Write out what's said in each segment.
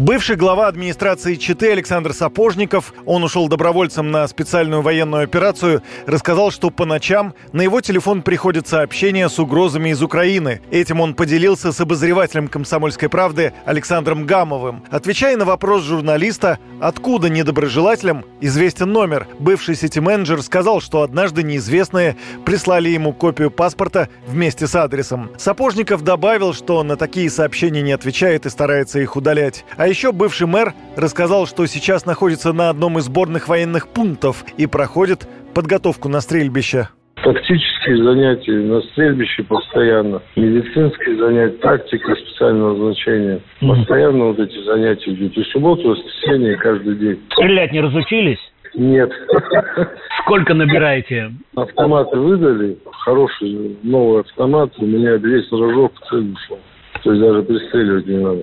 Бывший глава администрации Читы Александр Сапожников, он ушел добровольцем на специальную военную операцию, рассказал, что по ночам на его телефон приходят сообщения с угрозами из Украины. Этим он поделился с обозревателем «Комсомольской правды» Александром Гамовым. Отвечая на вопрос журналиста, откуда недоброжелателям известен номер, бывший сити-менеджер сказал, что однажды неизвестные прислали ему копию паспорта вместе с адресом. Сапожников добавил, что на такие сообщения не отвечает и старается их удалять. А еще бывший мэр рассказал, что сейчас находится на одном из сборных военных пунктов и проходит подготовку на стрельбище. Тактические занятия на стрельбище постоянно. Медицинские занятия, тактика специального значения. Постоянно вот эти занятия идут. И субботу, и воскресенье, каждый день. Стрелять не разучились? Нет. Сколько набираете? Автоматы выдали. Хороший новый автомат. У меня весь рожок в цель ушел. То есть даже пристреливать не надо.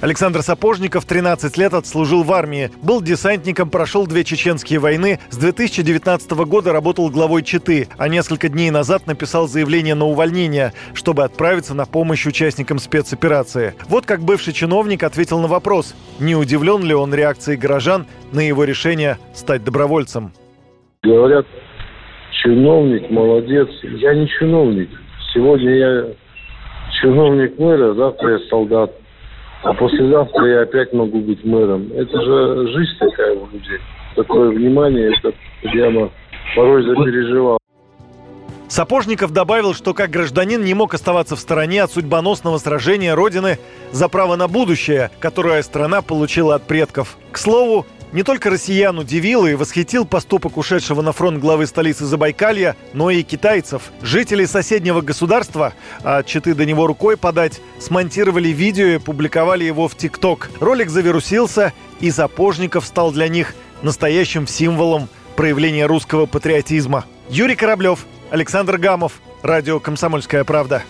Александр Сапожников 13 лет отслужил в армии, был десантником, прошел две чеченские войны, с 2019 года работал главой Читы, а несколько дней назад написал заявление на увольнение, чтобы отправиться на помощь участникам спецоперации. Вот как бывший чиновник ответил на вопрос, не удивлен ли он реакцией горожан на его решение стать добровольцем. Говорят, чиновник, молодец. Я не чиновник. Сегодня я чиновник мэра, завтра я солдат. А послезавтра я опять могу быть мэром. Это же жизнь такая у людей. Такое внимание, это прямо порой запереживал. Сапожников добавил, что как гражданин не мог оставаться в стороне от судьбоносного сражения Родины за право на будущее, которое страна получила от предков. К слову, не только россиян удивил и восхитил поступок ушедшего на фронт главы столицы Забайкалья, но и китайцев. Жители соседнего государства, а читы до него рукой подать, смонтировали видео и публиковали его в ТикТок. Ролик завирусился, и Сапожников стал для них настоящим символом проявления русского патриотизма. Юрий Кораблев, Александр Гамов, радио «Комсомольская правда».